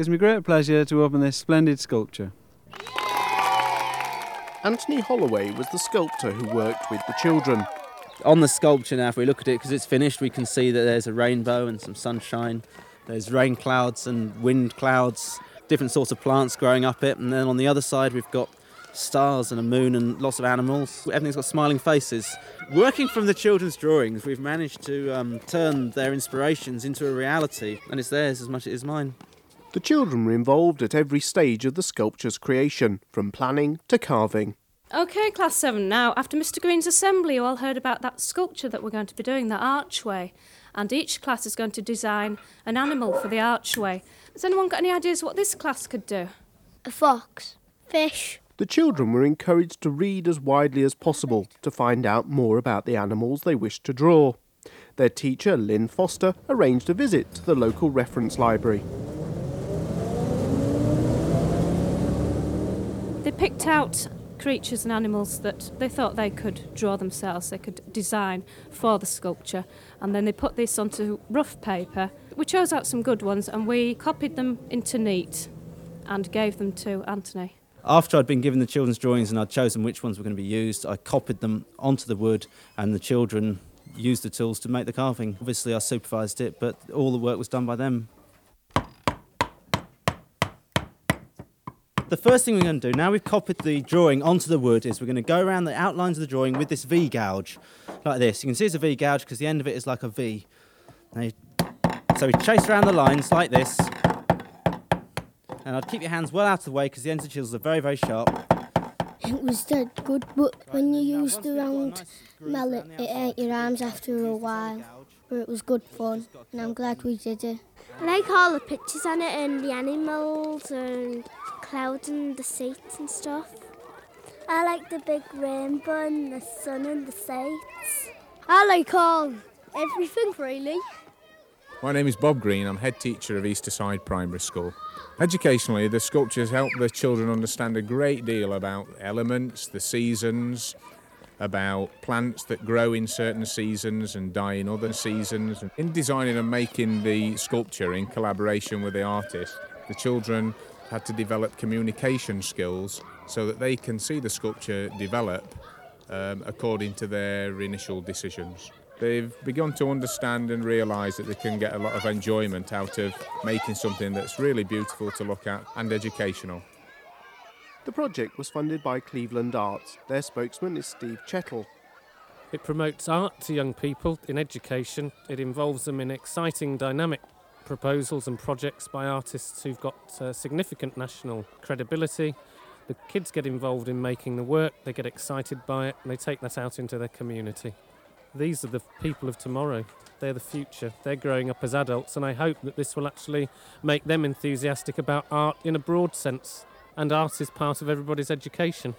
gives me great pleasure to open this splendid sculpture. Anthony Holloway was the sculptor who worked with the children. On the sculpture now, if we look at it, because it's finished, we can see that there's a rainbow and some sunshine. There's rain clouds and wind clouds, different sorts of plants growing up it. And then on the other side, we've got stars and a moon and lots of animals. Everything's got smiling faces. Working from the children's drawings, we've managed to um, turn their inspirations into a reality, and it's theirs as much as it is mine. The children were involved at every stage of the sculpture's creation, from planning to carving. Okay, Class 7, now, after Mr Green's assembly, you all heard about that sculpture that we're going to be doing, the archway. And each class is going to design an animal for the archway. Has anyone got any ideas what this class could do? A fox. Fish. The children were encouraged to read as widely as possible to find out more about the animals they wished to draw. Their teacher, Lynn Foster, arranged a visit to the local reference library. They picked out creatures and animals that they thought they could draw themselves, they could design for the sculpture. And then they put this onto rough paper. We chose out some good ones and we copied them into neat and gave them to Anthony. After I'd been given the children's drawings and I'd chosen which ones were going to be used, I copied them onto the wood and the children used the tools to make the carving. Obviously, I supervised it, but all the work was done by them. The first thing we're going to do, now we've copied the drawing onto the wood, is we're going to go around the outlines of the drawing with this V gouge, like this. You can see it's a V gouge because the end of it is like a V. You, so we chase around the lines like this, and I'd keep your hands well out of the way because the ends of the chisels are very, very sharp. It was dead good, but when you used the round mallet, it ate your arms after a while. But it was good fun, and I'm glad we did it. I like all the pictures on it and the animals and clouds and the seats and stuff. I like the big rainbow and the sun and the sights. I like all everything really. My name is Bob Green. I'm head teacher of Easterside Primary School. Educationally, the sculptures help the children understand a great deal about elements, the seasons, about plants that grow in certain seasons and die in other seasons. In designing and making the sculpture in collaboration with the artist, the children had to develop communication skills so that they can see the sculpture develop um, according to their initial decisions. They've begun to understand and realise that they can get a lot of enjoyment out of making something that's really beautiful to look at and educational. The project was funded by Cleveland Arts. Their spokesman is Steve Chettle. It promotes art to young people in education. It involves them in exciting, dynamic proposals and projects by artists who've got uh, significant national credibility. The kids get involved in making the work, they get excited by it, and they take that out into their community. These are the people of tomorrow. They're the future. They're growing up as adults, and I hope that this will actually make them enthusiastic about art in a broad sense. And art is part of everybody's education.